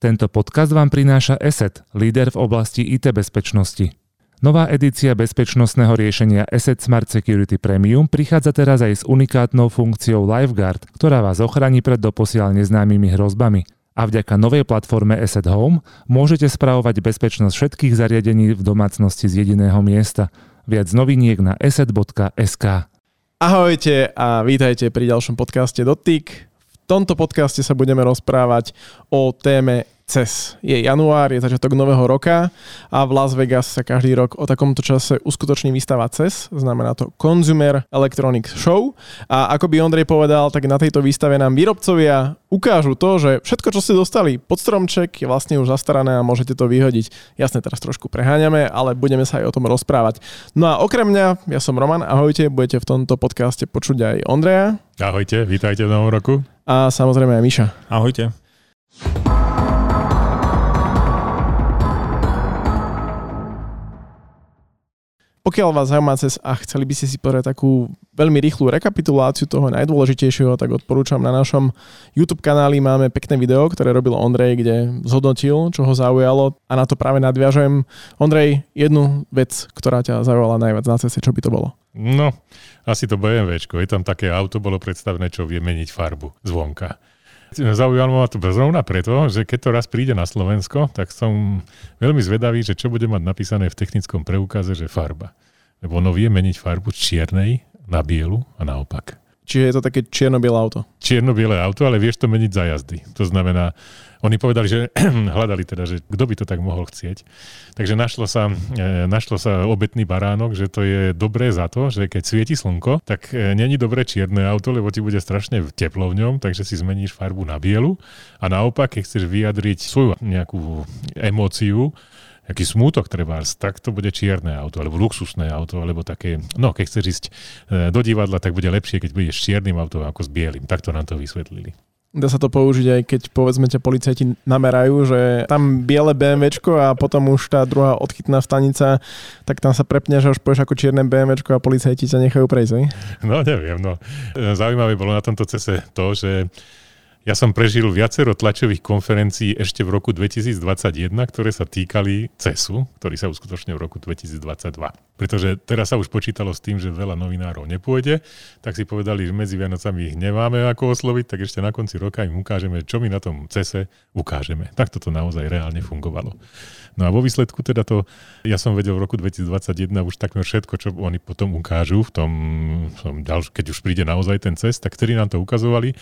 Tento podcast vám prináša ESET, líder v oblasti IT bezpečnosti. Nová edícia bezpečnostného riešenia Asset Smart Security Premium prichádza teraz aj s unikátnou funkciou LifeGuard, ktorá vás ochráni pred doposiaľ neznámymi hrozbami. A vďaka novej platforme Asset Home môžete spravovať bezpečnosť všetkých zariadení v domácnosti z jediného miesta. Viac noviniek na asset.sk. Ahojte a vítajte pri ďalšom podcaste Dotyk. Tomto podcaste sa budeme rozprávať o téme CES. Je január, je začiatok nového roka a v Las Vegas sa každý rok o takomto čase uskutoční výstava CES, znamená to Consumer Electronics Show. A ako by Ondrej povedal, tak na tejto výstave nám výrobcovia ukážu to, že všetko, čo ste dostali pod stromček, je vlastne už zastarané a môžete to vyhodiť. Jasne, teraz trošku preháňame, ale budeme sa aj o tom rozprávať. No a okrem mňa, ja som Roman, ahojte, budete v tomto podcaste počuť aj Ondreja. Ahojte, vítajte v novom roku. A samozrejme aj Miša. Ahojte. Pokiaľ vás zaujíma cez a chceli by ste si pozrieť takú veľmi rýchlu rekapituláciu toho najdôležitejšieho, tak odporúčam na našom YouTube kanáli máme pekné video, ktoré robil Ondrej, kde zhodnotil, čo ho zaujalo a na to práve nadviažem. Ondrej, jednu vec, ktorá ťa zaujala najviac na ceste, čo by to bolo? No, asi to BMWčko. Je tam také auto, bolo predstavené, čo vie meniť farbu zvonka. Zaujalo ma to zrovna preto, že keď to raz príde na Slovensko, tak som veľmi zvedavý, že čo bude mať napísané v technickom preukaze, že farba. Lebo ono vie meniť farbu z čiernej na bielu a naopak. Čiže je to také čierno-biele auto? Čierno-biele auto, ale vieš to meniť za jazdy. To znamená, oni povedali, že hľadali teda, že kto by to tak mohol chcieť. Takže našlo sa, e, našlo sa obetný baránok, že to je dobré za to, že keď svieti slnko, tak e, není dobré čierne auto, lebo ti bude strašne teplo v ňom, takže si zmeníš farbu na bielu. A naopak, keď chceš vyjadriť svoju nejakú emóciu, nejaký smútok trebárs, tak to bude čierne auto, alebo luxusné auto, alebo také, no keď chceš ísť e, do divadla, tak bude lepšie, keď budeš s čiernym autom ako s bielým. Takto nám to vysvetlili. Dá sa to použiť aj keď povedzme ťa policajti namerajú, že tam biele BMWčko a potom už tá druhá odchytná stanica, tak tam sa prepneš a už povieš ako čierne BMWčko a policajti ťa nechajú prejsť? No neviem, no. Zaujímavé bolo na tomto cese to, že ja som prežil viacero tlačových konferencií ešte v roku 2021, ktoré sa týkali CESu, ktorý sa uskutočnil v roku 2022. Pretože teraz sa už počítalo s tým, že veľa novinárov nepôjde, tak si povedali, že medzi Vianocami ich nemáme ako osloviť, tak ešte na konci roka im ukážeme, čo my na tom CESe ukážeme. Tak toto naozaj reálne fungovalo. No a vo výsledku teda to, ja som vedel v roku 2021 už takmer všetko, čo oni potom ukážu v tom, tom keď už príde naozaj ten CES, tak ktorí nám to ukazovali.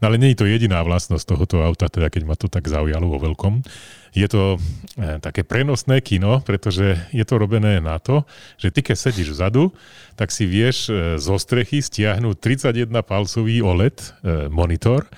No ale nie je to jediná vlastnosť tohoto auta, teda keď ma to tak zaujalo vo veľkom. Je to e, také prenosné kino, pretože je to robené na to, že ty keď sedíš vzadu, tak si vieš e, zo strechy stiahnuť 31-palcový OLED e, monitor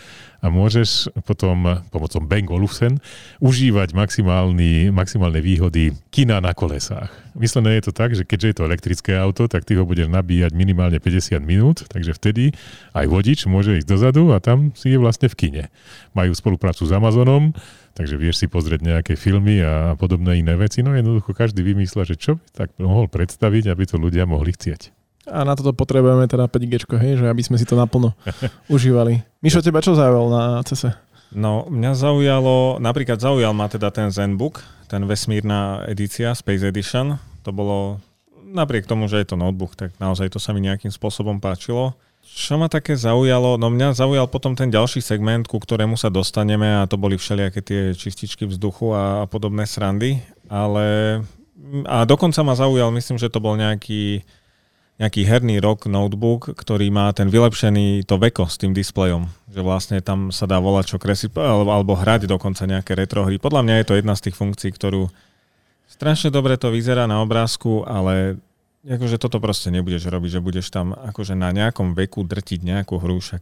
a môžeš potom pomocou Bang Olufsen užívať maximálne výhody kina na kolesách. Myslené je to tak, že keďže je to elektrické auto, tak ty ho budeš nabíjať minimálne 50 minút, takže vtedy aj vodič môže ísť dozadu a tam si je vlastne v kine. Majú spoluprácu s Amazonom, takže vieš si pozrieť nejaké filmy a podobné iné veci. No jednoducho každý vymýšľa, že čo by tak mohol predstaviť, aby to ľudia mohli chcieť. A na toto potrebujeme teda 5G, hej, že aby sme si to naplno užívali. Mišo, teba čo zaujalo na CESE? No, mňa zaujalo, napríklad zaujal ma teda ten Zenbook, ten vesmírna edícia, Space Edition. To bolo, napriek tomu, že je to notebook, tak naozaj to sa mi nejakým spôsobom páčilo. Čo ma také zaujalo? No mňa zaujal potom ten ďalší segment, ku ktorému sa dostaneme a to boli všelijaké tie čističky vzduchu a, podobné srandy, ale a dokonca ma zaujal, myslím, že to bol nejaký nejaký herný rock notebook, ktorý má ten vylepšený to veko s tým displejom. Že vlastne tam sa dá volať čo kresliť, alebo, alebo hrať dokonca nejaké retro hry. Podľa mňa je to jedna z tých funkcií, ktorú strašne dobre to vyzerá na obrázku, ale akože toto proste nebudeš robiť, že budeš tam akože na nejakom veku drtiť nejakú hru, však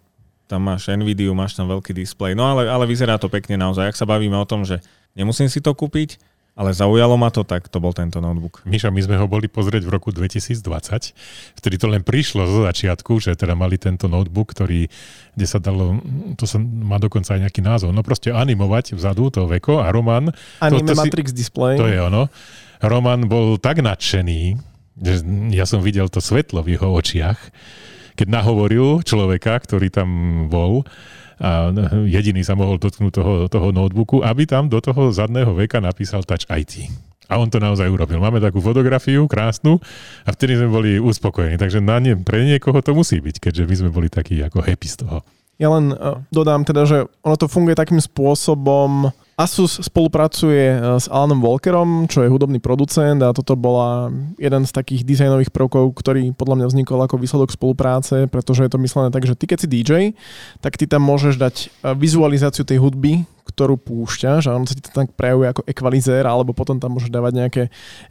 tam máš Nvidia, máš tam veľký displej. No ale, ale vyzerá to pekne naozaj. Ak sa bavíme o tom, že nemusím si to kúpiť, ale zaujalo ma to, tak to bol tento notebook. Miša, my sme ho boli pozrieť v roku 2020, vtedy to len prišlo zo začiatku, že teda mali tento notebook, ktorý, kde sa dalo, to sa má dokonca aj nejaký názov, no proste animovať vzadu to veko a Roman... Anime to, to Matrix si, Display. To je ono. Roman bol tak nadšený, že ja som videl to svetlo v jeho očiach, keď nahovoril človeka, ktorý tam bol, a jediný sa mohol dotknúť toho, toho notebooku, aby tam do toho zadného veka napísal Touch IT. A on to naozaj urobil. Máme takú fotografiu krásnu a vtedy sme boli uspokojení. Takže na nie, pre niekoho to musí byť, keďže my sme boli takí ako happy z toho. Ja len uh, dodám teda, že ono to funguje takým spôsobom, Asus spolupracuje e, s Alanom Walkerom, čo je hudobný producent a toto bola jeden z takých dizajnových prvkov, ktorý podľa mňa vznikol ako výsledok spolupráce, pretože je to myslené tak, že ty keď si DJ, tak ty tam môžeš dať e, vizualizáciu tej hudby, ktorú púšťaš a on sa ti to tak prejavuje ako ekvalizér, alebo potom tam môžeš dávať nejaké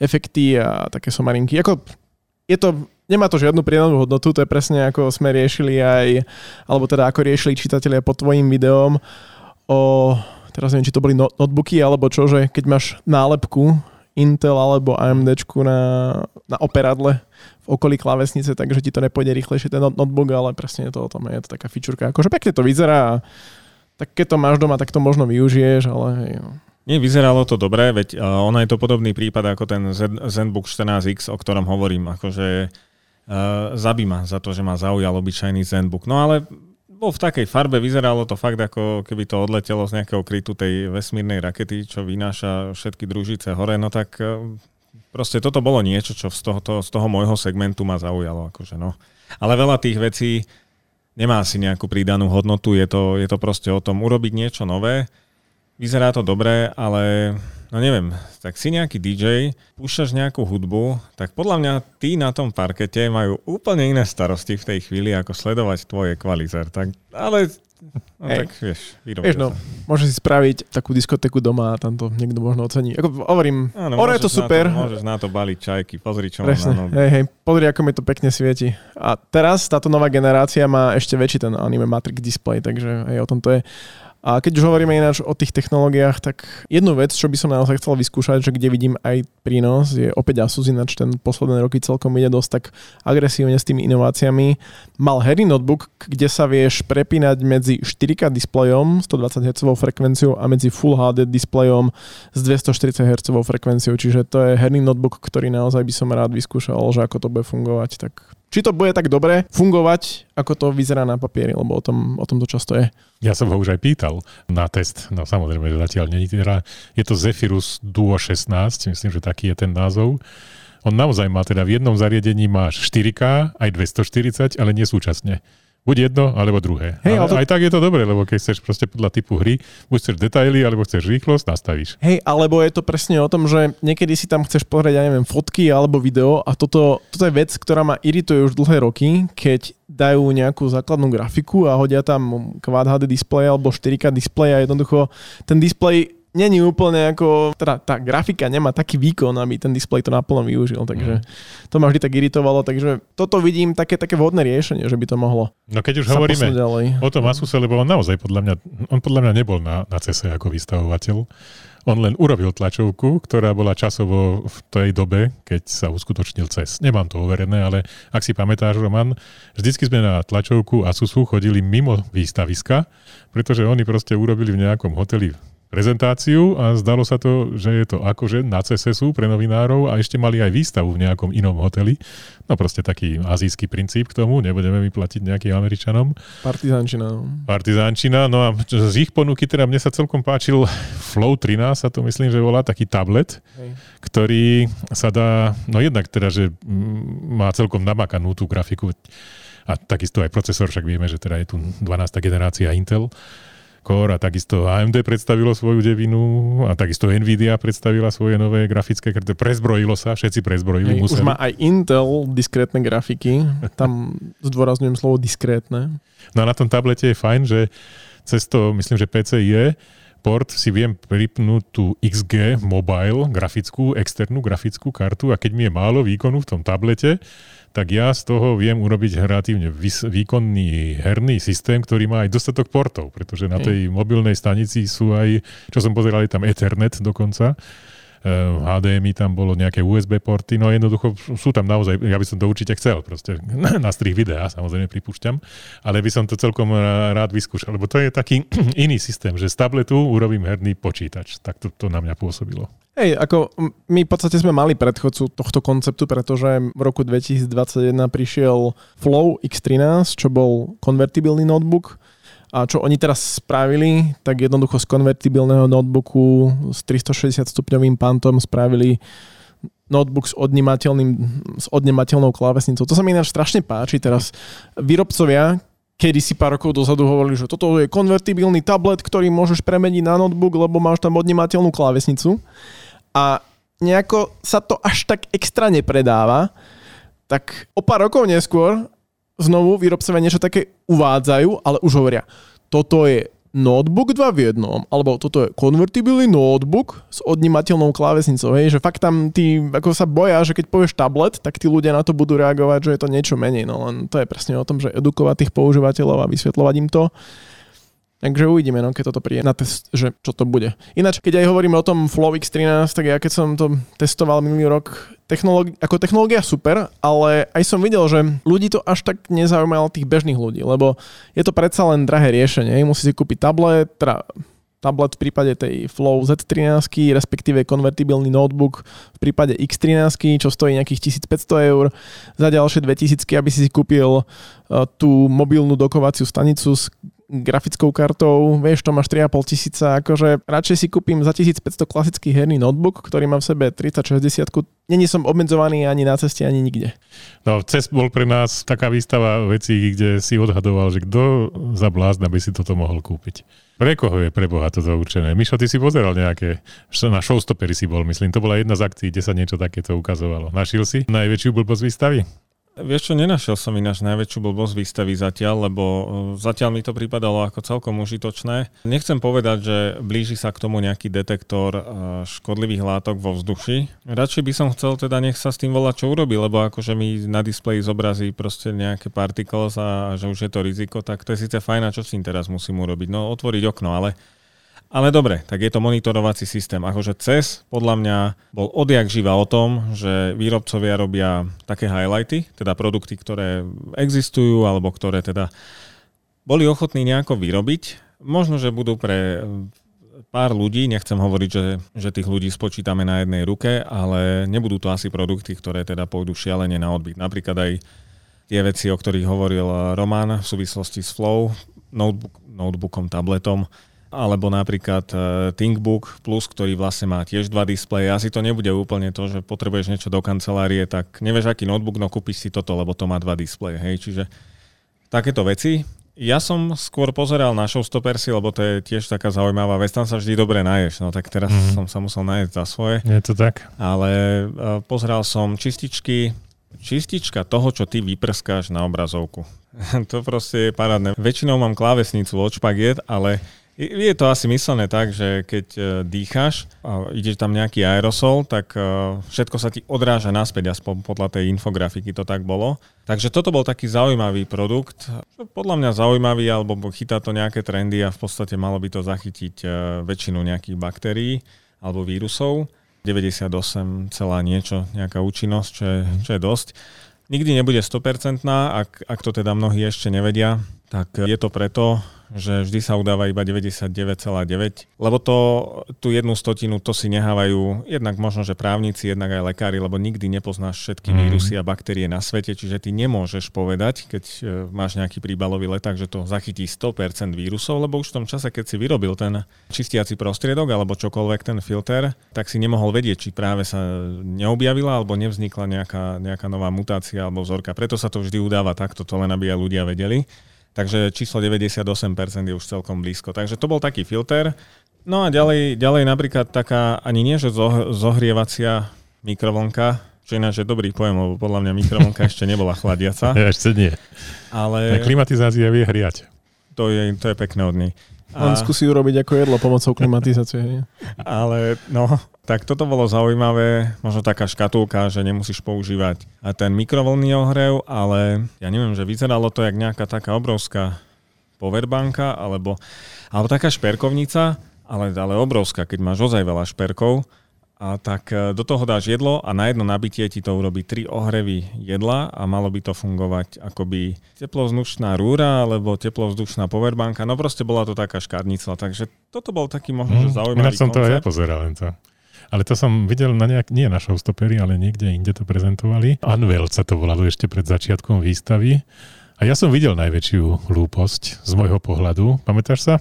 efekty a také somarinky. Ako je to, nemá to žiadnu pridanú hodnotu, to je presne ako sme riešili aj, alebo teda ako riešili čitatelia pod tvojim videom o teraz neviem, či to boli notebooky alebo čo, že keď máš nálepku Intel alebo AMD na, na operadle v okolí klávesnice, takže ti to nepôjde rýchlejšie ten notebook, ale presne to o tom, je to taká fičurka. Akože pekne to vyzerá, tak keď to máš doma, tak to možno využiješ, ale hej, no. Nie, vyzeralo to dobre, veď uh, ono je to podobný prípad ako ten ZenBook 14X, o ktorom hovorím, akože uh, zabíma za to, že ma zaujal obyčajný ZenBook. No ale bol v takej farbe, vyzeralo to fakt ako keby to odletelo z nejakého krytu tej vesmírnej rakety, čo vynáša všetky družice hore, no tak e, proste toto bolo niečo, čo z toho, z toho môjho segmentu ma zaujalo. Akože no. Ale veľa tých vecí nemá si nejakú pridanú hodnotu, je to, je to proste o tom urobiť niečo nové, vyzerá to dobre, ale no neviem, tak si nejaký DJ, púšťaš nejakú hudbu, tak podľa mňa tí na tom parkete majú úplne iné starosti v tej chvíli, ako sledovať tvoj equalizer. Tak, ale No Hej. tak vieš, vieš no, môžeš si spraviť takú diskotéku doma a tam to niekto možno ocení. Ako hovorím, Áno, ore je to super. Na to, môžeš na to baliť čajky, pozri čo Presne. mám na hej, hej, pozri ako mi to pekne svieti. A teraz táto nová generácia má ešte väčší ten anime Matrix display, takže hej, o tom to je. A keď už hovoríme ináč o tých technológiách, tak jednu vec, čo by som naozaj chcel vyskúšať, že kde vidím aj prínos, je opäť Asus, ináč ten posledné roky celkom ide dosť tak agresívne s tými inováciami. Mal herný notebook, kde sa vieš prepínať medzi 4K displejom 120 Hz frekvenciou a medzi Full HD displejom s 240 Hz frekvenciou, čiže to je herný notebook, ktorý naozaj by som rád vyskúšal, že ako to bude fungovať, tak či to bude tak dobre fungovať, ako to vyzerá na papieri, lebo o tom, o tom to často je. Ja som ho už aj pýtal na test, no samozrejme, že zatiaľ nie teda, je to Zephyrus Duo 16, myslím, že taký je ten názov. On naozaj má teda v jednom zariadení máš 4K, aj 240, ale nie súčasne. Buď jedno, alebo druhé. Hej, ale to... Aj tak je to dobré, lebo keď chceš proste podľa typu hry, buď chceš detaily, alebo chceš rýchlosť, nastavíš. Hej, alebo je to presne o tom, že niekedy si tam chceš pozrieť, ja neviem, fotky alebo video a toto, toto je vec, ktorá ma irituje už dlhé roky, keď dajú nejakú základnú grafiku a hodia tam Quad HD display alebo 4K display a jednoducho ten display není úplne ako, teda tá grafika nemá taký výkon, aby ten displej to naplno využil, takže to ma vždy tak iritovalo, takže toto vidím také, také vhodné riešenie, že by to mohlo No keď už hovoríme ďalej. o tom Asuse, lebo on naozaj podľa mňa, on podľa mňa nebol na, na CESE ako vystavovateľ, on len urobil tlačovku, ktorá bola časovo v tej dobe, keď sa uskutočnil CES. Nemám to overené, ale ak si pamätáš, Roman, vždycky sme na tlačovku Asusu chodili mimo výstaviska, pretože oni proste urobili v nejakom hoteli prezentáciu a zdalo sa to, že je to akože na CSSu pre novinárov a ešte mali aj výstavu v nejakom inom hoteli. No proste taký azijský princíp k tomu, nebudeme vyplatiť nejakým Američanom. Partizánčina. Partizánčina, no a z ich ponuky teda mne sa celkom páčil Flow 13, sa to myslím, že volá taký tablet, Hej. ktorý sa dá, no jednak teda, že má celkom namakanú tú grafiku a takisto aj procesor, však vieme, že teda je tu 12. generácia Intel Core a takisto AMD predstavilo svoju devinu a takisto Nvidia predstavila svoje nové grafické karty. Prezbrojilo sa, všetci prezbrojili. Hej, museli. Už má aj Intel diskrétne grafiky, tam zdôrazňujem slovo diskrétne. No a na tom tablete je fajn, že cez to, myslím, že PCIe port si viem pripnúť tú XG mobile grafickú, externú grafickú kartu a keď mi je málo výkonu v tom tablete, tak ja z toho viem urobiť relatívne výkonný herný systém, ktorý má aj dostatok portov, pretože na tej mobilnej stanici sú aj, čo som pozeral, je tam Ethernet dokonca, HDMI tam bolo nejaké USB porty, no jednoducho sú tam naozaj, ja by som to určite chcel, proste na strich videa, samozrejme pripúšťam, ale by som to celkom rád vyskúšal, lebo to je taký iný systém, že z tabletu urobím herný počítač, tak to, to na mňa pôsobilo. Hej, ako my v podstate sme mali predchodcu tohto konceptu, pretože v roku 2021 prišiel Flow X13, čo bol konvertibilný notebook, A čo oni teraz spravili, tak jednoducho z konvertibilného notebooku s 360 stupňovým pantom spravili notebook s, s odnemateľnou klávesnicou. To sa mi ináč strašne páči. Teraz výrobcovia, kedy si pár rokov dozadu hovorili, že toto je konvertibilný tablet, ktorý môžeš premeniť na notebook, lebo máš tam odnemateľnú klávesnicu. A nejako sa to až tak extra nepredáva. Tak o pár rokov neskôr znovu výrobcovia niečo také uvádzajú, ale už hovoria, toto je notebook 2 v jednom, alebo toto je konvertibilný notebook s odnímateľnou klávesnicou, hej, že fakt tam tí ako sa boja, že keď povieš tablet, tak tí ľudia na to budú reagovať, že je to niečo menej, no len to je presne o tom, že edukovať tých používateľov a vysvetľovať im to Takže uvidíme, no, keď toto príde na test, že čo to bude. Ináč, keď aj hovoríme o tom Flow X13, tak ja keď som to testoval minulý rok, technológi- ako technológia super, ale aj som videl, že ľudí to až tak nezaujímalo tých bežných ľudí, lebo je to predsa len drahé riešenie. Musí si kúpiť tablet, teda tablet v prípade tej Flow Z13, respektíve konvertibilný notebook v prípade X13, čo stojí nejakých 1500 eur, za ďalšie 2000, aby si si kúpil uh, tú mobilnú dokovaciu stanicu s grafickou kartou, vieš, to máš 3,5 tisíca, akože radšej si kúpim za 1500 klasický herný notebook, ktorý má v sebe 3060 Není som obmedzovaný ani na ceste, ani nikde. No, CES bol pre nás taká výstava vecí, kde si odhadoval, že kto za blázna by si toto mohol kúpiť. Pre koho je pre Boha toto určené? Mišo, ty si pozeral nejaké, na showstoppery si bol, myslím, to bola jedna z akcií, kde sa niečo takéto ukazovalo. Našiel si najväčšiu blbosť výstavy? Vieš čo, nenašiel som ináč najväčšiu blbosť výstavy zatiaľ, lebo e, zatiaľ mi to pripadalo ako celkom užitočné. Nechcem povedať, že blíži sa k tomu nejaký detektor e, škodlivých látok vo vzduši. Radšej by som chcel teda nech sa s tým volať, čo urobí, lebo akože mi na displeji zobrazí proste nejaké particles a že už je to riziko, tak to je síce fajn, čo s tým teraz musím urobiť? No otvoriť okno, ale ale dobre, tak je to monitorovací systém. Akože CES podľa mňa bol odjak živa o tom, že výrobcovia robia také highlighty, teda produkty, ktoré existujú alebo ktoré teda boli ochotní nejako vyrobiť. Možno, že budú pre pár ľudí, nechcem hovoriť, že, že tých ľudí spočítame na jednej ruke, ale nebudú to asi produkty, ktoré teda pôjdu šialene na odbyt. Napríklad aj tie veci, o ktorých hovoril Roman v súvislosti s Flow, notebook, notebookom, tabletom, alebo napríklad uh, ThinkBook Plus, ktorý vlastne má tiež dva displeje. Asi to nebude úplne to, že potrebuješ niečo do kancelárie, tak nevieš aký notebook, no kúpiš si toto, lebo to má dva displeje. Hej, čiže takéto veci. Ja som skôr pozeral na showstoppersy, lebo to je tiež taká zaujímavá vec, tam sa vždy dobre naješ, no tak teraz mm. som sa musel najesť za svoje. Je to tak? Ale uh, pozeral som čističky, čistička toho, čo ty vyprskáš na obrazovku. to proste je parádne. Väčšinou mám klávesnicu od špagiet, ale je to asi myslené tak, že keď e, dýcháš a ide tam nejaký aerosol, tak e, všetko sa ti odráža naspäť, aspoň podľa tej infografiky to tak bolo. Takže toto bol taký zaujímavý produkt. Podľa mňa zaujímavý, alebo chytá to nejaké trendy a v podstate malo by to zachytiť e, väčšinu nejakých baktérií alebo vírusov. 98, celá niečo, nejaká účinnosť, čo je, čo je dosť. Nikdy nebude 100%, ak, ak to teda mnohí ešte nevedia, tak je to preto, že vždy sa udáva iba 99,9, lebo to, tú jednu stotinu, to si nehávajú jednak možno, že právnici, jednak aj lekári, lebo nikdy nepoznáš všetky mm. vírusy a baktérie na svete, čiže ty nemôžeš povedať, keď e, máš nejaký príbalový leták, že to zachytí 100% vírusov, lebo už v tom čase, keď si vyrobil ten čistiaci prostriedok alebo čokoľvek ten filter, tak si nemohol vedieť, či práve sa neobjavila alebo nevznikla nejaká, nejaká nová mutácia alebo vzorka. Preto sa to vždy udáva takto, to len aby aj ľudia vedeli. Takže číslo 98% je už celkom blízko. Takže to bol taký filter. No a ďalej, ďalej napríklad taká, ani nie, že zohrievacia mikrovlnka, čo ináč je dobrý pojem, lebo podľa mňa mikrovlnka ešte nebola chladiaca. Ešte nie. Ale... Klimatizácia vie hriať. To je, to je pekné od nej. On skúsi urobiť ako jedlo pomocou klimatizácie. Ale no, tak toto bolo zaujímavé, možno taká škatulka, že nemusíš používať ten mikrovlnný ohrev, ale ja neviem, že vyzeralo to jak nejaká taká obrovská powerbanka, alebo, alebo taká šperkovnica, ale, ale obrovská, keď máš ozaj veľa šperkov a tak e, do toho dáš jedlo a na jedno nabitie ti to urobí tri ohrevy jedla a malo by to fungovať akoby teplovzdušná rúra alebo teplovzdušná powerbanka. No proste bola to taká škárnica, takže toto bol taký možno, mm, že zaujímavý som koncept. to aj ja pozeral len to. Ale to som videl na nejak, nie na showstoppery, ale niekde inde to prezentovali. Unveiled sa to volalo ešte pred začiatkom výstavy A ja som videl najväčšiu hlúposť z môjho pohľadu. Pamätáš sa?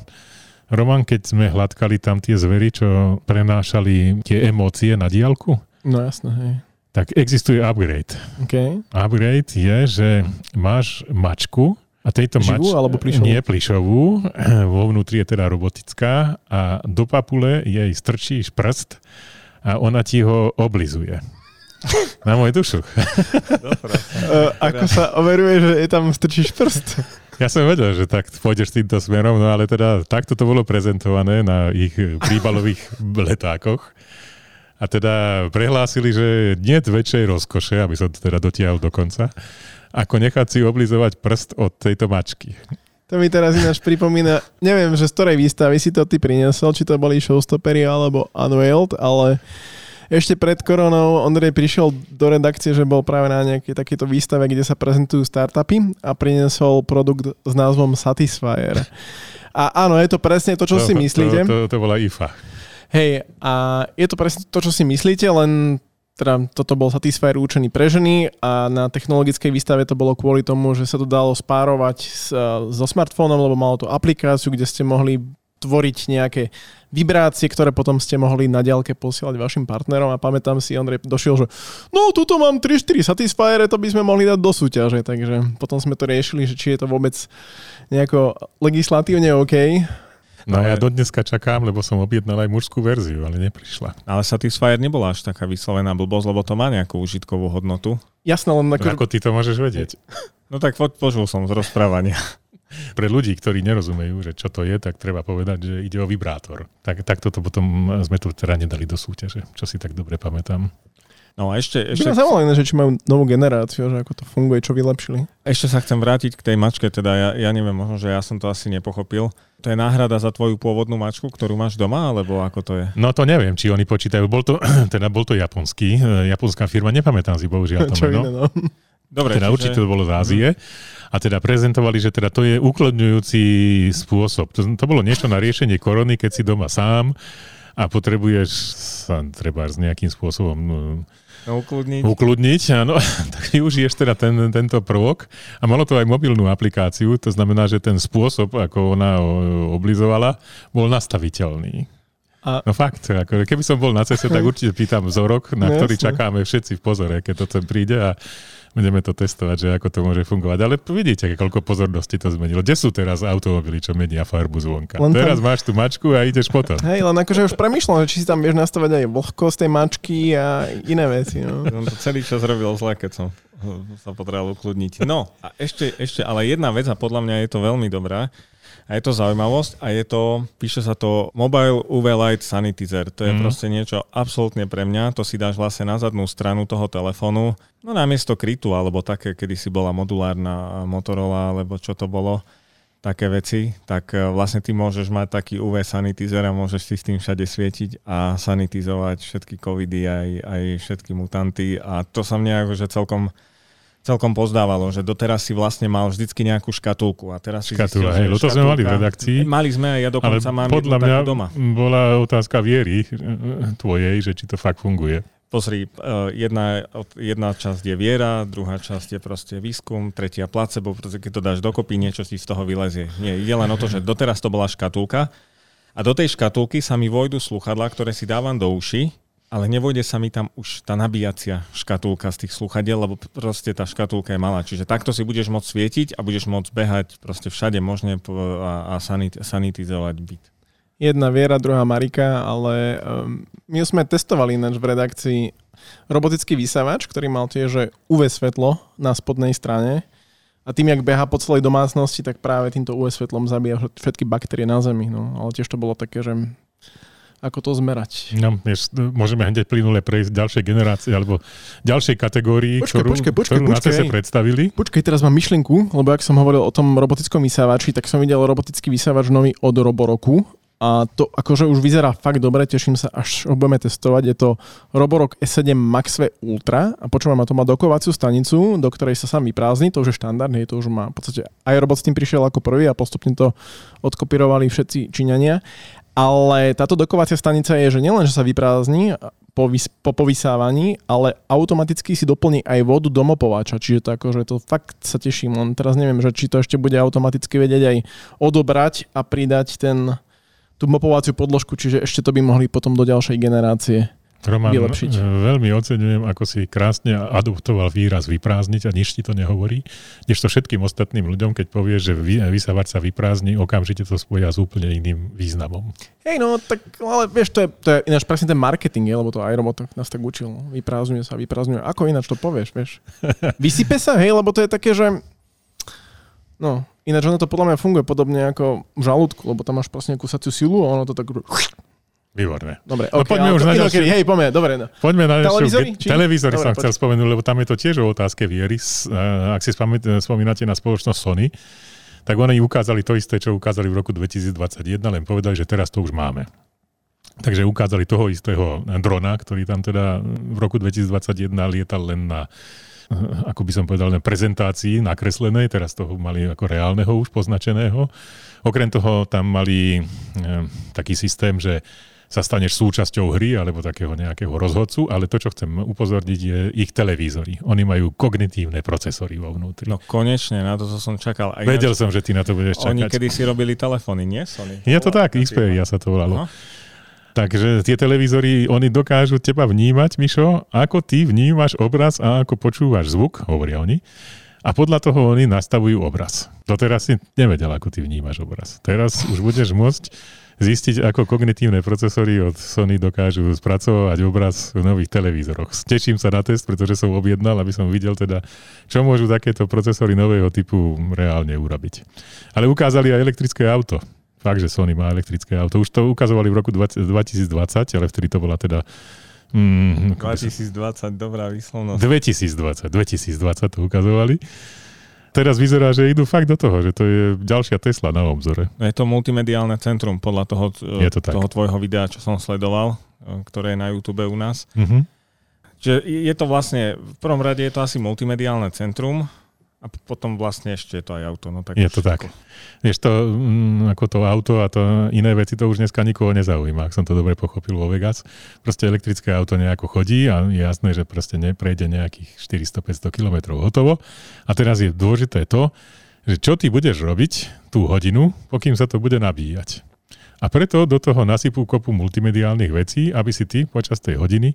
Roman, keď sme hladkali tam tie zvery, čo prenášali tie emócie na diálku? No jasné, hej. Tak existuje upgrade. Okay. Upgrade je, že máš mačku a tejto Živú mač... alebo plišovú? Nie plišovú, vo vnútri je teda robotická a do papule jej strčíš prst a ona ti ho oblizuje. Na môj dušu. Uh, ako sa overuje, že je tam strčíš prst? Ja som vedel, že tak pôjdeš týmto smerom, no ale teda takto to bolo prezentované na ich príbalových letákoch. A teda prehlásili, že nie väčšej rozkoše, aby som to teda dotiahol do konca, ako nechať si oblizovať prst od tejto mačky. To mi teraz ináč pripomína, neviem, že z ktorej výstavy si to ty priniesol, či to boli showstoppery alebo Unveiled, ale ešte pred koronou Ondrej prišiel do redakcie, že bol práve na nejakej takéto výstave, kde sa prezentujú startupy a priniesol produkt s názvom Satisfyer. A áno, je to presne to, čo to, si myslíte. To, to, to bola IFA. Hej, a je to presne to, čo si myslíte, len teda toto bol Satisfyer určený pre ženy a na technologickej výstave to bolo kvôli tomu, že sa to dalo spárovať s, so smartfónom, lebo malo to aplikáciu, kde ste mohli tvoriť nejaké vibrácie, ktoré potom ste mohli na diálke posielať vašim partnerom a pamätám si, Ondrej došiel, že no tuto mám 3-4 Satisfyere, to by sme mohli dať do súťaže, takže potom sme to riešili, že či je to vôbec nejako legislatívne OK. No ale... ja do dneska čakám, lebo som objednal aj mužskú verziu, ale neprišla. Ale Satisfyer nebola až taká vyslovená blbosť, lebo to má nejakú užitkovú hodnotu. Jasné, len ako... Ako ty to môžeš vedieť? No tak počul som z rozprávania. Pre ľudí, ktorí nerozumejú, že čo to je, tak treba povedať, že ide o vibrátor. Tak, tak toto potom sme to teda nedali do súťaže, čo si tak dobre pamätám. No a ešte... ešte... By zaujímavé, že či majú novú generáciu, že ako to funguje, čo vylepšili. Ešte sa chcem vrátiť k tej mačke, teda ja, ja neviem, možno, že ja som to asi nepochopil. To je náhrada za tvoju pôvodnú mačku, ktorú máš doma, alebo ako to je? No to neviem, či oni počítajú. Bol to, teda bol to japonský, e, japonská firma, nepamätám si bohužiaľ to meno. Iné, no. Dobre, teda čiže... určite to bolo z Ázie. A teda prezentovali, že teda to je uklodňujúci spôsob. To, to bolo niečo na riešenie korony, keď si doma sám a potrebuješ sa treba s nejakým spôsobom no, No, ukludniť. Ukludniť, áno. tak využiješ teda ten, tento prvok a malo to aj mobilnú aplikáciu, to znamená, že ten spôsob, ako ona oblizovala, bol nastaviteľný. A... No fakt, ako keby som bol na ceste, tak určite pýtam vzorok, na no, ktorý jasne. čakáme všetci v pozore, keď to sem príde a budeme to testovať, že ako to môže fungovať. Ale vidíte, koľko pozornosti to zmenilo. Kde sú teraz automobily, čo menia farbu zvonka? Len teraz tam... máš tú mačku a ideš potom. Hej, len akože už premyšľam, že či si tam vieš nastavať aj vlhkosť tej mačky a iné veci. No. On to celý čas robil zle, keď som sa potreboval ukludniť. No a ešte, ešte, ale jedna vec a podľa mňa je to veľmi dobrá, a je to zaujímavosť a je to, píše sa to Mobile UV Light Sanitizer. To je mm. proste niečo absolútne pre mňa. To si dáš vlastne na zadnú stranu toho telefónu. No namiesto krytu, alebo také, kedy si bola modulárna Motorola, alebo čo to bolo také veci, tak e, vlastne ty môžeš mať taký UV sanitizer a môžeš si s tým všade svietiť a sanitizovať všetky covidy, aj, aj všetky mutanty a to sa mne akože celkom celkom pozdávalo, že doteraz si vlastne mal vždycky nejakú škatulku a teraz si Škatula, zistil, hej, to sme mali v redakcii. Mali sme aj ja dokonca mám podľa mňa doma. bola otázka viery eh, tvojej, že či to fakt funguje. Pozri, eh, jedna, jedna časť je viera, druhá časť je proste výskum, tretia placebo, pretože keď to dáš dokopy, niečo si z toho vylezie. Nie, ide len o to, že doteraz to bola škatulka a do tej škatulky sa mi vojdu sluchadla, ktoré si dávam do uši ale nevojde sa mi tam už tá nabíjacia škatulka z tých sluchadiel, lebo proste tá škatulka je malá. Čiže takto si budeš môcť svietiť a budeš môcť behať proste všade možne a, a sanit, sanitizovať byt. Jedna Viera, druhá Marika, ale um, my sme testovali ináč v redakcii robotický vysavač, ktorý mal tiež UV svetlo na spodnej strane a tým, jak beha po celej domácnosti, tak práve týmto UV svetlom zabíja všetky baktérie na Zemi. No. Ale tiež to bolo také, že ako to zmerať. No, vieš, môžeme hneď plynule prejsť ďalšej generácie alebo ďalšej kategórii, počkej, ktorú, počkej, počkej, ktorú počkej, na CESE predstavili. Počkej, teraz mám myšlienku, lebo ak som hovoril o tom robotickom vysávači, tak som videl robotický vysávač nový od Roboroku a to akože už vyzerá fakt dobre, teším sa, až ho budeme testovať. Je to Roborock S7 Max V Ultra a počúvam, to má dokovaciu stanicu, do ktorej sa sám vyprázdni, to už je štandard, nie, to už má v podstate aj robot s tým prišiel ako prvý a postupne to odkopírovali všetci Číňania ale táto dokovacia stanica je, že nielen, že sa vyprázdni, po, vys- po povysávaní, ale automaticky si doplní aj vodu do mopovača, čiže to akože to fakt sa teším, len teraz neviem, že či to ešte bude automaticky vedieť aj odobrať a pridať ten, tú mopovaciu podložku, čiže ešte to by mohli potom do ďalšej generácie Roman, vylepšiť. e, veľmi oceňujem, ako si krásne adoptoval výraz vyprázdniť a nič ti to nehovorí. Kdežto všetkým ostatným ľuďom, keď povieš, že vy, vysavač sa vyprázdni, okamžite to spoja s úplne iným významom. Hej, no, tak, ale vieš, to je, to je ináč presne ten marketing, je, lebo to aj robot nás tak učil. Vyprázdňuje sa, vyprázdňuje. Ako ináč to povieš, vieš? Vysype sa, hej, lebo to je také, že... No, ináč ono to podľa mňa funguje podobne ako v žalúdku, lebo tam máš proste nejakú saciu silu a ono to tak... Výborné. Dobre, No okay, poďme už na ďalšiu- hej, poďme, dobre. No. Poďme na Televízory, či- Televízory Dobre, som poď. chcel spomenúť, lebo tam je to tiež o otázke viery. Eh, Ak si spamä- spomínate na spoločnosť Sony, tak oni ukázali to isté, čo ukázali v roku 2021, len povedali, že teraz to už máme. Takže ukázali toho istého drona, ktorý tam teda v roku 2021 lietal len na eh, ako by som povedal, na prezentácii nakreslenej, teraz toho mali ako reálneho už poznačeného. Okrem toho tam mali e, taký systém, že sa staneš súčasťou hry alebo takého nejakého rozhodcu, ale to, čo chcem upozorniť, je ich televízory. Oni majú kognitívne procesory vo vnútri. No konečne, na to som čakal. Aj Vedel som, že ty na to budeš čakať. Oni kedy si robili telefóny, nie Sony? Je to tak, Xperia sa to volalo. Aha. Takže tie televízory, oni dokážu teba vnímať, Mišo, ako ty vnímaš obraz a ako počúvaš zvuk, hovoria oni. A podľa toho oni nastavujú obraz. Doteraz si nevedel, ako ty vnímaš obraz. Teraz už budeš môcť zistiť, ako kognitívne procesory od Sony dokážu spracovať obraz v nových televízoroch. Teším sa na test, pretože som objednal, aby som videl teda, čo môžu takéto procesory nového typu reálne urobiť. Ale ukázali aj elektrické auto. Fakt, že Sony má elektrické auto. Už to ukazovali v roku 20, 2020, ale vtedy to bola teda... Mm, ako by som- 2020, dobrá výslovnosť. 2020, 2020 to ukazovali. Teraz vyzerá, že idú fakt do toho, že to je ďalšia Tesla na obzore. Je to multimediálne centrum podľa toho, Je to tak. toho tvojho videa, čo som sledoval, e, ktoré je na YouTube u nás. Mhm. Čiže je to vlastne, v prvom rade je to asi multimediálne centrum a potom vlastne ešte je to aj auto. No, tak Je to tak. ako- Vieš, to, mm, ako to auto a to iné veci, to už dneska nikoho nezaujíma, ak som to dobre pochopil vo Vegas. Proste elektrické auto nejako chodí a je jasné, že proste neprejde nejakých 400-500 kilometrov hotovo. A teraz je dôležité to, že čo ty budeš robiť tú hodinu, pokým sa to bude nabíjať. A preto do toho nasypú kopu multimediálnych vecí, aby si ty počas tej hodiny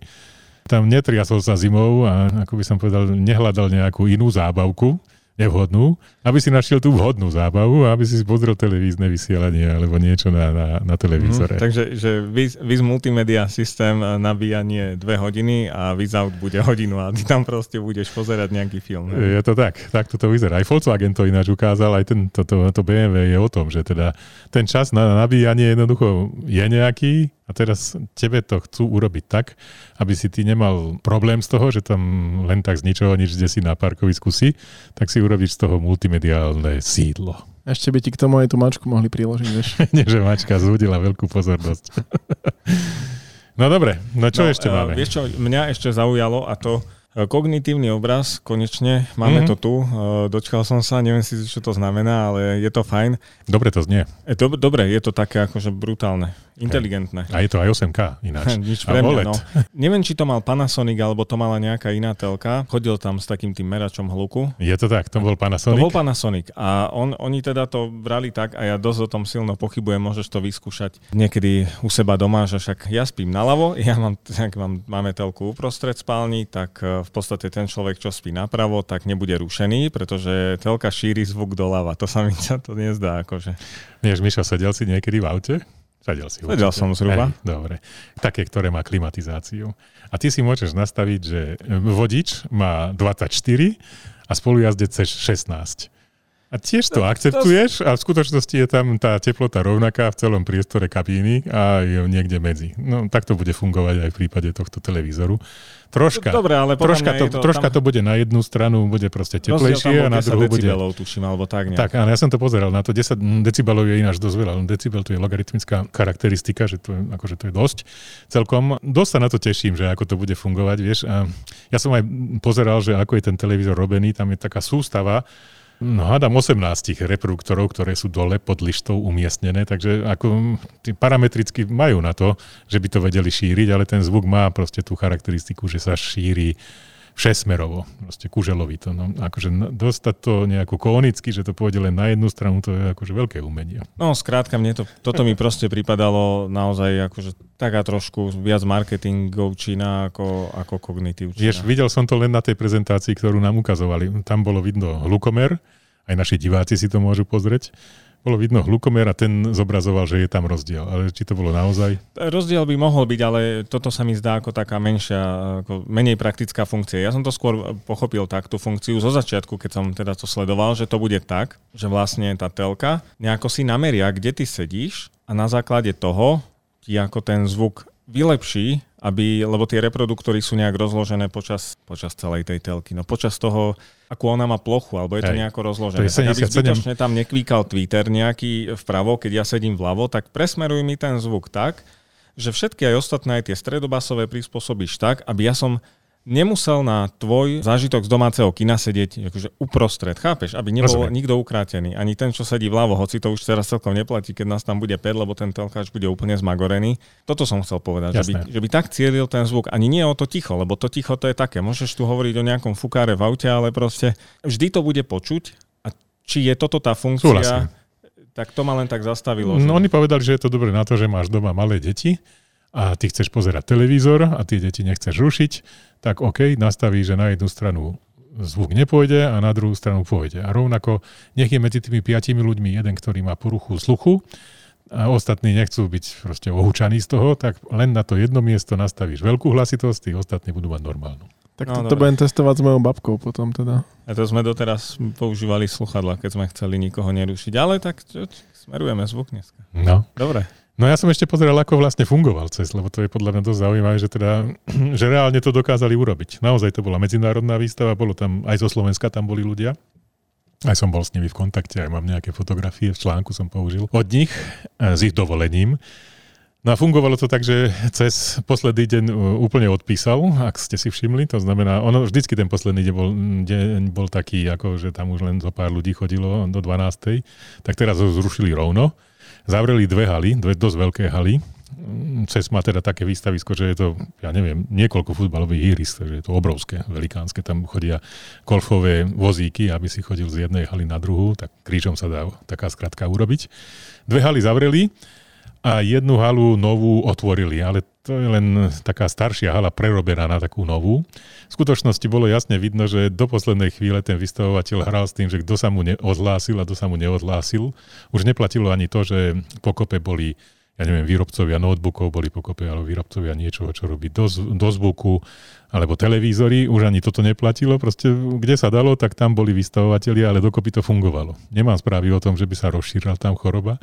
tam netriasol sa zimou a ako by som povedal, nehľadal nejakú inú zábavku, nevhodnú, aby si našiel tú vhodnú zábavu a aby si pozrel televízne vysielanie alebo niečo na, na, na televízore. Mhm, takže že Viz, Viz Multimedia systém e, nabíjanie dve hodiny a Viz Out bude hodinu a ty tam proste budeš pozerať nejaký film. Ne? Je to tak, tak to vyzerá. Aj Volkswagen to ináč ukázal, aj ten, to, to, to BMW je o tom, že teda ten čas na nabíjanie jednoducho je nejaký a teraz tebe to chcú urobiť tak, aby si ty nemal problém z toho, že tam len tak z ničoho nič, kde si na parkovisku si, tak si urobíš z toho multimediálne sídlo. Ešte by ti k tomu aj tú mačku mohli priložiť, vieš. Nie, že mačka zúdila veľkú pozornosť. no dobre, no čo no, ešte e, máme? Vieš čo, mňa ešte zaujalo a to e, kognitívny obraz, konečne máme Mhm. to tu, e, dočkal som sa, neviem si, čo to znamená, ale je to fajn. Dobre to znie. Dob- dobre, je to také akože brutálne, inteligentné. A je to aj 8K ináč. Nič pre mňa, no. Neviem, či to mal Panasonic, alebo to mala nejaká iná telka. Chodil tam s takým tým meračom hluku. Je to tak, to bol To Panasonic. bol Panasonic a on, oni teda to brali tak a ja dosť o tom silno pochybujem, môžeš to vyskúšať niekedy u seba doma, že však ja spím naľavo, ja mám, tak mám, máme telku uprostred spálni, tak e, v podstate ten človek, čo spí napravo, tak nebude rušený, pretože telka šíri zvuk doľava. To sa mi to nezdá akože. Vieš, Mišo, sedel si niekedy v aute? Sedel si. Sedel určite. som zhruba. Hej, dobre. Také, ktoré má klimatizáciu. A ty si môžeš nastaviť, že vodič má 24 a spolujazdec 16. A tiež to To- to- akceptuješ a v skutočnosti je tam tá teplota rovnaká v celom priestore kabíny a je niekde medzi. No tak to bude fungovať aj v prípade tohto televízoru. Troška, Dobre, ale troška, to, to troška tam- to bude na jednu stranu, bude proste teplejšie a na 10 druhú bude... tuším, alebo tak nejak. Tak, áno, ja som to pozeral na to. 10 decibelov je ináč dosť veľa. len Decibel tu je logaritmická charakteristika, že to je, akože to je dosť. Celkom dosť sa na to teším, že ako to bude fungovať, vieš. A ja som aj pozeral, že ako je ten televízor robený. Tam je taká sústava hádam 18 reproduktorov, ktoré sú dole pod lištou umiestnené, takže ako parametricky majú na to, že by to vedeli šíriť, ale ten zvuk má proste tú charakteristiku, že sa šíri všesmerovo, proste kuželovito. No, akože dostať to nejako konicky, že to pôjde len na jednu stranu, to je akože veľké umenie. No skrátka, mne to, toto mi proste pripadalo naozaj akože taká trošku viac marketingovčina ako, ako kognitívčina. Vieš, videl som to len na tej prezentácii, ktorú nám ukazovali. Tam bolo vidno hlukomer, aj naši diváci si to môžu pozrieť bolo vidno hlukomer a ten zobrazoval, že je tam rozdiel. Ale či to bolo naozaj? Rozdiel by mohol byť, ale toto sa mi zdá ako taká menšia, ako menej praktická funkcia. Ja som to skôr pochopil tak, tú funkciu zo začiatku, keď som teda to sledoval, že to bude tak, že vlastne tá telka nejako si nameria, kde ty sedíš a na základe toho ti ako ten zvuk vylepší, aby, lebo tie reproduktory sú nejak rozložené počas, počas celej tej telky. No počas toho akú ona má plochu, alebo je to Hej. nejako rozložené. To je 77. Tak aby zbytočne tam nekvíkal Twitter nejaký vpravo, keď ja sedím vľavo, tak presmeruj mi ten zvuk tak, že všetky aj ostatné, aj tie stredobasové prispôsobíš tak, aby ja som nemusel na tvoj zážitok z domáceho kina sedieť akože uprostred, chápeš? Aby nebol Rozumiem. nikto ukrátený. Ani ten, čo sedí vľavo, hoci to už teraz celkom neplatí, keď nás tam bude 5, lebo ten telkáč bude úplne zmagorený. Toto som chcel povedať, že by, že by tak cielil ten zvuk. Ani nie o to ticho, lebo to ticho to je také. Môžeš tu hovoriť o nejakom fukáre v aute, ale proste vždy to bude počuť. A či je toto tá funkcia, Súhlasím. tak to ma len tak zastavilo. No že... oni povedali, že je to dobré na to, že máš doma malé deti a ty chceš pozerať televízor a tie deti nechceš rušiť, tak OK, nastaví, že na jednu stranu zvuk nepôjde a na druhú stranu pôjde. A rovnako nech je medzi tými piatimi ľuďmi jeden, ktorý má poruchu sluchu a ostatní nechcú byť proste ohúčaní z toho, tak len na to jedno miesto nastavíš veľkú hlasitosť, tí ostatní budú mať normálnu. Tak no, to, to budem testovať s mojou babkou potom teda. A to sme doteraz používali sluchadla, keď sme chceli nikoho nerušiť, ale tak čo, smerujeme zvuk dneska. No. Dobre. No ja som ešte pozeral, ako vlastne fungoval CES, lebo to je podľa mňa dosť zaujímavé, že, teda, že reálne to dokázali urobiť. Naozaj to bola medzinárodná výstava, bolo tam aj zo Slovenska tam boli ľudia. Aj som bol s nimi v kontakte, aj mám nejaké fotografie, v článku som použil od nich e, s ich dovolením. No a fungovalo to tak, že cez posledný deň e, úplne odpísal, ak ste si všimli. To znamená, ono vždycky ten posledný deň bol, deň bol taký, ako že tam už len zo pár ľudí chodilo do 12. Tak teraz ho zrušili rovno. Zavreli dve haly, dve dosť veľké haly. CES má teda také výstavisko, že je to, ja neviem, niekoľko futbalových ihrisk, takže je to obrovské, velikánske. Tam chodia golfové vozíky, aby si chodil z jednej haly na druhú, tak krížom sa dá taká skratka urobiť. Dve haly zavreli a jednu halu novú otvorili, ale to je len taká staršia hala prerobená na takú novú. V skutočnosti bolo jasne vidno, že do poslednej chvíle ten vystavovateľ hral s tým, že kto sa mu neodhlásil a kto sa mu neodhlásil. Už neplatilo ani to, že pokope boli ja neviem, výrobcovia notebookov boli pokope, ale výrobcovia niečoho, čo robí do, do zvuku, alebo televízory, už ani toto neplatilo. Proste, kde sa dalo, tak tam boli vystavovateľi, ale dokopy to fungovalo. Nemám správy o tom, že by sa rozšírala tam choroba.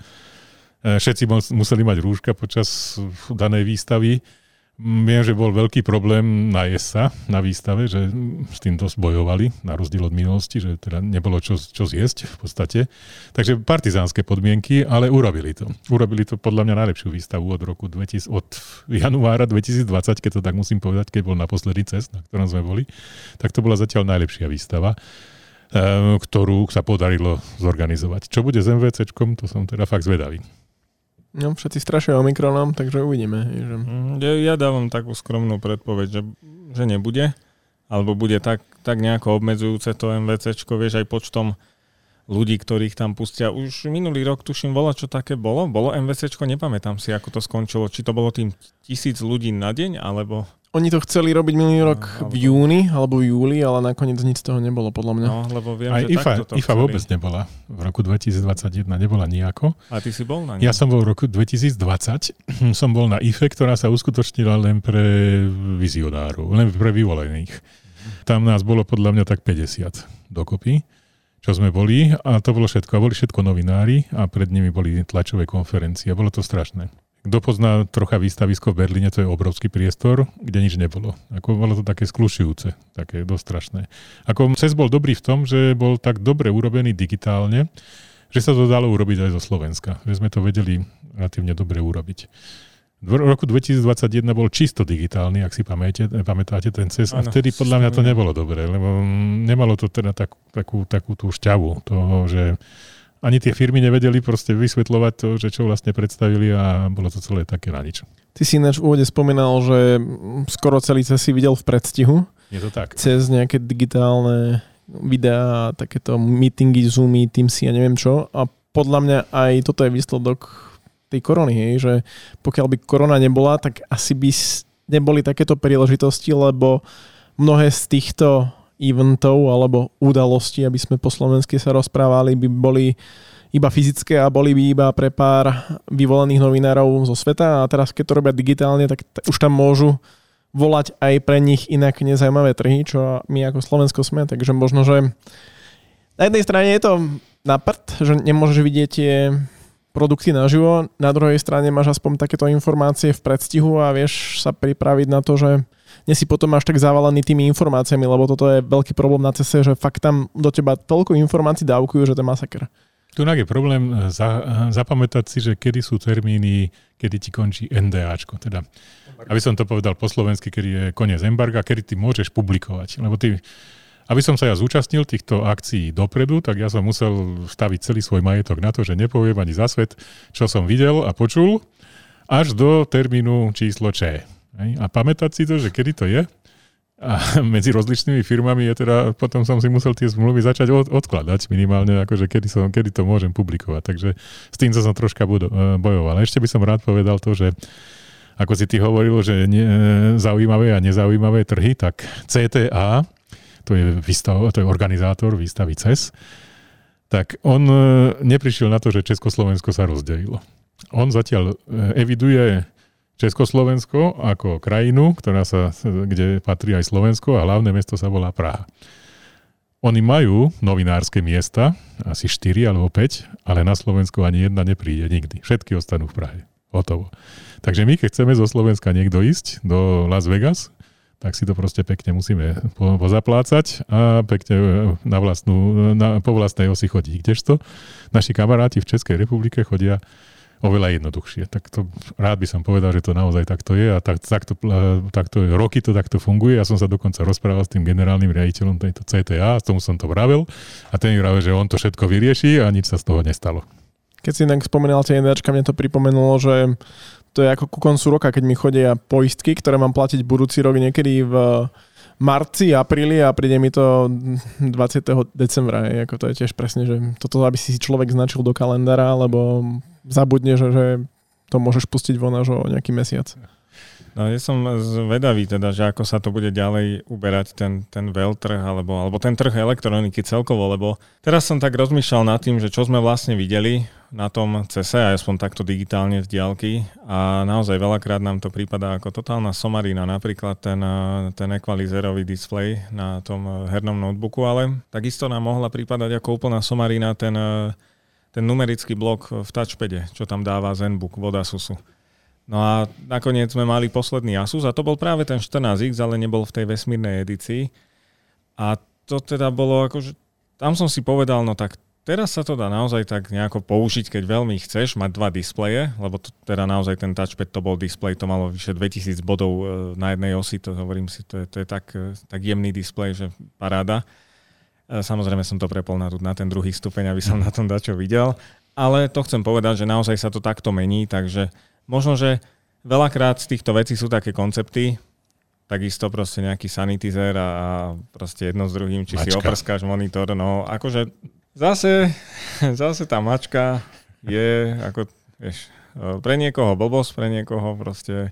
E, všetci museli mať rúška počas danej výstavy. Viem, že bol veľký problém na sa na výstave, že s tým dosť bojovali, na rozdiel od minulosti, že teda nebolo čo, čo zjesť v podstate. Takže partizánske podmienky, ale urobili to. Urobili to podľa mňa najlepšiu výstavu od roku 2000, od januára 2020, keď to tak musím povedať, keď bol naposledy cest, na ktorom sme boli, tak to bola zatiaľ najlepšia výstava e, ktorú sa podarilo zorganizovať. Čo bude s MVCčkom, to som teda fakt zvedavý. No, všetci strašia Omikronom, takže uvidíme. Že... Mhm, ja, ja dávam takú skromnú predpoveď, že, že nebude, alebo bude tak, tak nejako obmedzujúce to MVCčko, vieš, aj počtom ľudí, ktorých tam pustia. Už minulý rok, tuším, bolo, čo také bolo. Bolo MVCčko, nepamätám si, ako to skončilo. Či to bolo tým tisíc ľudí na deň, alebo... Oni to chceli robiť minulý rok no, v júni alebo v júli, ale nakoniec nič z toho nebolo, podľa mňa. No, lebo viem, Aj že IFA, to IFA vôbec nebola. V roku 2021 nebola nejako. A ty si bol na nej? Ja som bol v roku 2020. som bol na IFE, ktorá sa uskutočnila len pre vizionárov, len pre vyvolených. Tam nás bolo podľa mňa tak 50 dokopy čo sme boli a to bolo všetko. A boli všetko novinári a pred nimi boli tlačové konferencie. Bolo to strašné. Kto pozná trocha výstavisko v Berlíne, to je obrovský priestor, kde nič nebolo. Ako bolo to také sklušujúce, také dosť strašné. Ako CES bol dobrý v tom, že bol tak dobre urobený digitálne, že sa to dalo urobiť aj zo Slovenska. Že sme to vedeli relatívne dobre urobiť. V roku 2021 bol čisto digitálny, ak si pamätáte, pamätáte ten CES, a vtedy podľa mňa to nebolo dobré, lebo nemalo to teda tak, takú, takú tú šťavu toho, že ani tie firmy nevedeli proste vysvetľovať to, že čo vlastne predstavili a bolo to celé také na nič. Ty si ináč v úvode spomínal, že skoro celý CES si videl v predstihu. Je to tak. Cez nejaké digitálne videá, takéto meetingy, zoomy, teamsy a neviem čo. A podľa mňa aj toto je výsledok tej korony, hej, že pokiaľ by korona nebola, tak asi by neboli takéto príležitosti, lebo mnohé z týchto eventov alebo udalostí, aby sme po slovensky sa rozprávali, by boli iba fyzické a boli by iba pre pár vyvolených novinárov zo sveta. A teraz keď to robia digitálne, tak t- už tam môžu volať aj pre nich inak nezaujímavé trhy, čo my ako Slovensko sme, takže možno, že na jednej strane je to na prd, že nemôžeš vidieť tie produkty naživo, na druhej strane máš aspoň takéto informácie v predstihu a vieš sa pripraviť na to, že nie si potom až tak zavalený tými informáciami, lebo toto je veľký problém na cese, že fakt tam do teba toľko informácií dávkujú, že to je masaker. Tu je problém eh, za, eh, zapamätať si, že kedy sú termíny, kedy ti končí NDAčko. Teda, aby som to povedal po slovensky, kedy je koniec embarga, kedy ty môžeš publikovať. Lebo ty aby som sa ja zúčastnil týchto akcií dopredu, tak ja som musel staviť celý svoj majetok na to, že nepoviem ani za svet, čo som videl a počul, až do termínu číslo Č. A pamätať si to, že kedy to je, a medzi rozličnými firmami je teda, potom som si musel tie zmluvy začať od, odkladať minimálne, akože kedy, som, kedy to môžem publikovať. Takže s tým som troška budo, e, bojoval. Ešte by som rád povedal to, že ako si ty hovoril, že ne, zaujímavé a nezaujímavé trhy, tak CTA, to je, výstav, to je organizátor výstavy CES, tak on e, neprišiel na to, že Československo sa rozdelilo. On zatiaľ e, eviduje Československo ako krajinu, ktorá sa, kde patrí aj Slovensko a hlavné mesto sa volá Praha. Oni majú novinárske miesta, asi 4 alebo 5, ale na Slovensku ani jedna nepríde nikdy. Všetky ostanú v Prahe. Hotovo. Takže my, keď chceme zo Slovenska niekto ísť do Las Vegas, tak si to proste pekne musíme po, pozaplácať a pekne e, na vlastnú, na, po vlastnej osi chodí. Kdežto naši kamaráti v Českej republike chodia oveľa jednoduchšie. Tak to rád by som povedal, že to naozaj takto je a tak, takto, e, takto roky to takto funguje. Ja som sa dokonca rozprával s tým generálnym riaditeľom tejto CTA, s tomu som to vravel a ten mi vravel, že on to všetko vyrieši a nič sa z toho nestalo. Keď si inak spomínal tie NDAčka, mne to pripomenulo, že to je ako ku koncu roka, keď mi chodia poistky, ktoré mám platiť budúci rok niekedy v marci, apríli a príde mi to 20. decembra. Je, ako to je tiež presne, že toto, aby si človek značil do kalendára, lebo zabudne, že, že to môžeš pustiť von až o nejaký mesiac. No ja som zvedavý teda, že ako sa to bude ďalej uberať ten, ten veľtrh alebo, alebo ten trh elektroniky celkovo, lebo teraz som tak rozmýšľal nad tým, že čo sme vlastne videli na tom CESE, aspoň takto digitálne z diálky a naozaj veľakrát nám to prípada ako totálna somarina, napríklad ten, ten equalizerový display na tom hernom notebooku, ale takisto nám mohla prípadať ako úplná somarina ten, ten numerický blok v touchpade, čo tam dáva ZenBook od Asusu. No a nakoniec sme mali posledný Asus a to bol práve ten 14X, ale nebol v tej vesmírnej edícii. A to teda bolo akože, tam som si povedal, no tak teraz sa to dá naozaj tak nejako použiť, keď veľmi chceš mať dva displeje, lebo to, teda naozaj ten touchpad to bol displej, to malo vyše 2000 bodov e, na jednej osi, to hovorím si, to je, to je tak, e, tak jemný displej, že paráda. E, samozrejme som to prepol na, na ten druhý stupeň, aby som na tom dačo videl, ale to chcem povedať, že naozaj sa to takto mení, takže možno, že veľakrát z týchto vecí sú také koncepty, takisto proste nejaký sanitizer a proste jedno s druhým, či mačka. si oprskáš monitor, no akože zase, zase tá mačka je ako, vieš, pre niekoho blbosť, pre niekoho proste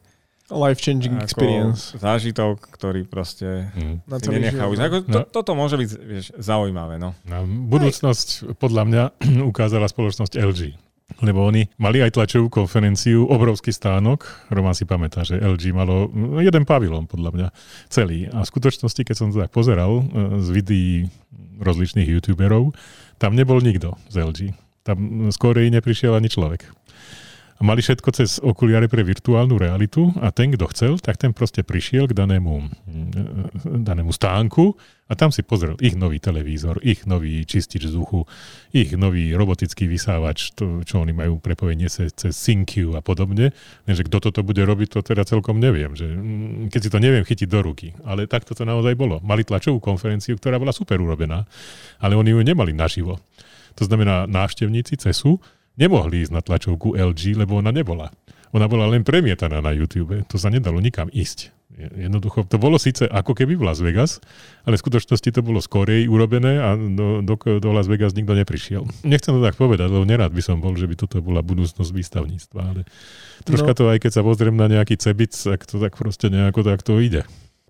life-changing experience. Zážitok, ktorý proste mm. si nenechá už. Ako, to, no. Toto môže byť vieš, zaujímavé. No. No, budúcnosť podľa mňa ukázala spoločnosť LG. Lebo oni mali aj tlačovú konferenciu, obrovský stánok. Roman si pamätá, že LG malo jeden pavilon, podľa mňa, celý. A v skutočnosti, keď som to tak pozeral e, z videí rozličných youtuberov, tam nebol nikto z LG. Tam skôr neprišiel ani človek. A mali všetko cez okuliare pre virtuálnu realitu a ten, kto chcel, tak ten proste prišiel k danému, mm, danému stánku a tam si pozrel ich nový televízor, ich nový čistič vzduchu, ich nový robotický vysávač, to, čo oni majú prepojenie cez, cez SyncQ a podobne. Lenže kto toto bude robiť, to teda celkom neviem. Že, mm, keď si to neviem chytiť do ruky. Ale takto to naozaj bolo. Mali tlačovú konferenciu, ktorá bola super urobená, ale oni ju nemali naživo. To znamená, návštevníci CESu nemohli ísť na tlačovku LG, lebo ona nebola. Ona bola len premietaná na YouTube. To sa nedalo nikam ísť. Jednoducho, to bolo síce ako keby v Las Vegas, ale v skutočnosti to bolo skorej urobené a do, do, do Las Vegas nikto neprišiel. Nechcem to tak povedať, lebo nerád by som bol, že by toto bola budúcnosť výstavníctva, ale troška no. to aj keď sa pozriem na nejaký cebic, tak to tak proste nejako tak to ide.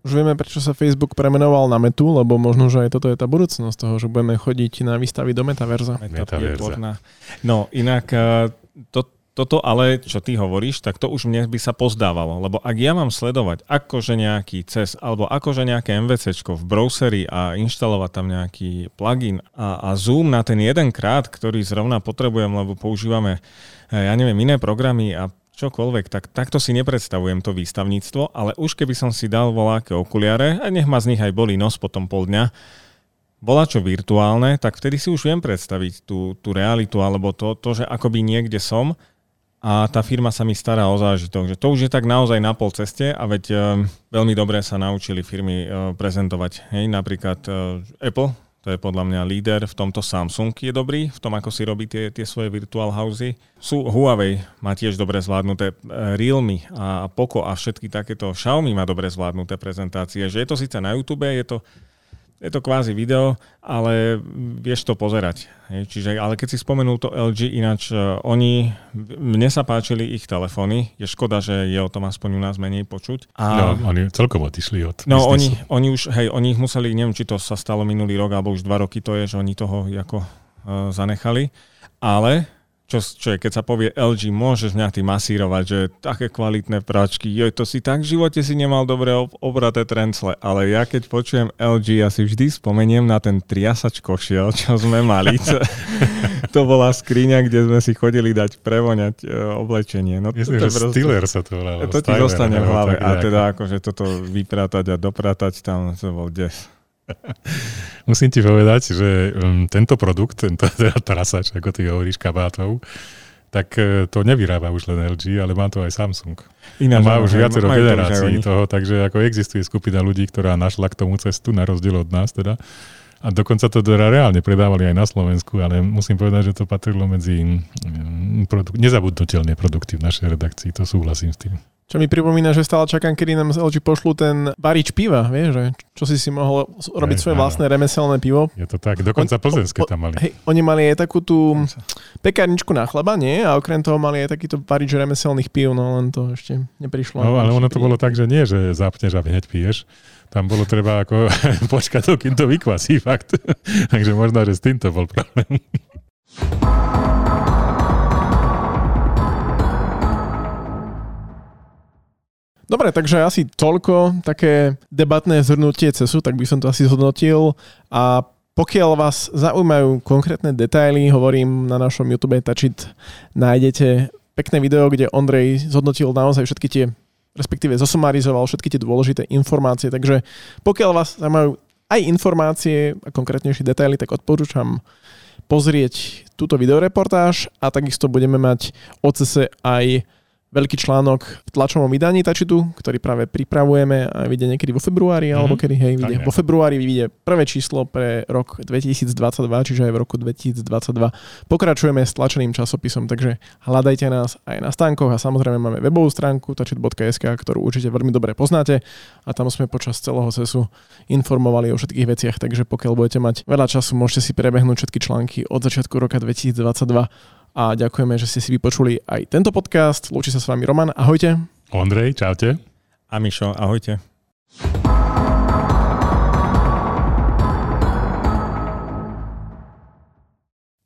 Už vieme, prečo sa Facebook premenoval na Metu, lebo možno, že aj toto je tá budúcnosť toho, že budeme chodiť na výstavy do Metaverza. Metaverza. No inak eh, to, toto ale, čo ty hovoríš, tak to už mne by sa pozdávalo, lebo ak ja mám sledovať akože nejaký CES alebo akože nejaké MVCčko v browseri a inštalovať tam nejaký plugin a, a Zoom na ten jeden krát, ktorý zrovna potrebujem, lebo používame eh, ja neviem, iné programy a čokoľvek, tak takto si nepredstavujem to výstavníctvo, ale už keby som si dal voláke okuliare, a nech ma z nich aj boli nos potom pol dňa, bola čo virtuálne, tak vtedy si už viem predstaviť tú, tú realitu alebo to, to, že akoby niekde som a tá firma sa mi stará o zážitok. Že to už je tak naozaj na pol ceste a veď e, veľmi dobre sa naučili firmy e, prezentovať. Hej, napríklad e, Apple to je podľa mňa líder, v tomto Samsung je dobrý, v tom, ako si robí tie, tie svoje virtual housey. Sú Huawei má tiež dobre zvládnuté, e, Realme a Poco a všetky takéto Xiaomi má dobre zvládnuté prezentácie. Že je to síce na YouTube, je to je to kvázi video, ale vieš to pozerať. Hej. Čiže, ale keď si spomenul to LG, ináč uh, oni, mne sa páčili ich telefóny, je škoda, že je o tom aspoň u nás menej počuť. A, no, oni celkom odišli od No, oni, oni už, hej, oni ich museli, neviem, či to sa stalo minulý rok, alebo už dva roky to je, že oni toho ako uh, zanechali. Ale čo, čo je, keď sa povie LG, môžeš mňa ty masírovať, že také kvalitné práčky, joj, to si tak v živote si nemal dobre obraté trencle, ale ja keď počujem LG, ja si vždy spomeniem na ten triasač košiel, čo sme mali. to bola skriňa, kde sme si chodili dať prevoňať e, oblečenie. No, Myslím, to že proste, Stiller sa to volalo. To ti zostane v hlave. A teda akože toto vypratať a dopratať tam, to bol des. Musím ti povedať, že um, tento produkt, tento teda trasač, ako ty hovoríš, kabátov, tak uh, to nevyrába už len LG, ale má to aj Samsung. Iná, má už viacero generácií toho, takže ako existuje skupina ľudí, ktorá našla k tomu cestu, na rozdiel od nás teda. A dokonca to teda reálne predávali aj na Slovensku, ale musím povedať, že to patrilo medzi um, produk- nezabudnutelné produkty v našej redakcii, to súhlasím s tým. Čo mi pripomína, že stále čakám, kedy nám z LG pošlu ten barič piva, vieš, že čo si si mohol robiť svoje vlastné remeselné pivo. Je to tak, dokonca plzenské tam mali. Hej, oni mali aj takú tú pekárničku na chleba, nie? A okrem toho mali aj takýto barič remeselných pív, no len to ešte neprišlo. No, ale ono to bolo tak, že nie, že zapneš a hneď piješ. Tam bolo treba ako počkať, kým to vykvasí, fakt. Takže možno, že s týmto bol problém. Dobre, takže asi toľko také debatné zhrnutie CESu, tak by som to asi zhodnotil. A pokiaľ vás zaujímajú konkrétne detaily, hovorím na našom YouTube Tačit, nájdete pekné video, kde Ondrej zhodnotil naozaj všetky tie, respektíve zosumarizoval všetky tie dôležité informácie. Takže pokiaľ vás zaujímajú aj informácie a konkrétnejšie detaily, tak odporúčam pozrieť túto videoreportáž a takisto budeme mať o CESe aj veľký článok v tlačovom vydaní Tačitu, ktorý práve pripravujeme a vyjde niekedy vo februári, mm-hmm. alebo kedy, hej, vyjde. Vo februári vyjde prvé číslo pre rok 2022, čiže aj v roku 2022. Pokračujeme s tlačeným časopisom, takže hľadajte nás aj na stánkoch a samozrejme máme webovú stránku tačit.sk, ktorú určite veľmi dobre poznáte a tam sme počas celého sesu informovali o všetkých veciach, takže pokiaľ budete mať veľa času, môžete si prebehnúť všetky články od začiatku roka 2022 a ďakujeme, že ste si vypočuli aj tento podcast. Lúči sa s vami Roman, ahojte. Ondrej, čaute. A Mišo, ahojte.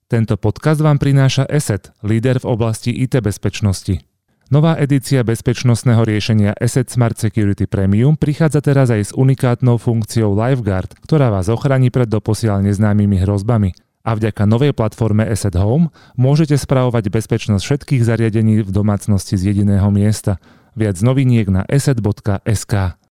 Tento podcast vám prináša ESET, líder v oblasti IT bezpečnosti. Nová edícia bezpečnostného riešenia Asset Smart Security Premium prichádza teraz aj s unikátnou funkciou LifeGuard, ktorá vás ochráni pred doposiaľ neznámymi hrozbami – A vďaka novej platforme Asset Home môžete spravovať bezpečnosť všetkých zariadení v domácnosti z jediného miesta. Viac noviniek na asset.sk.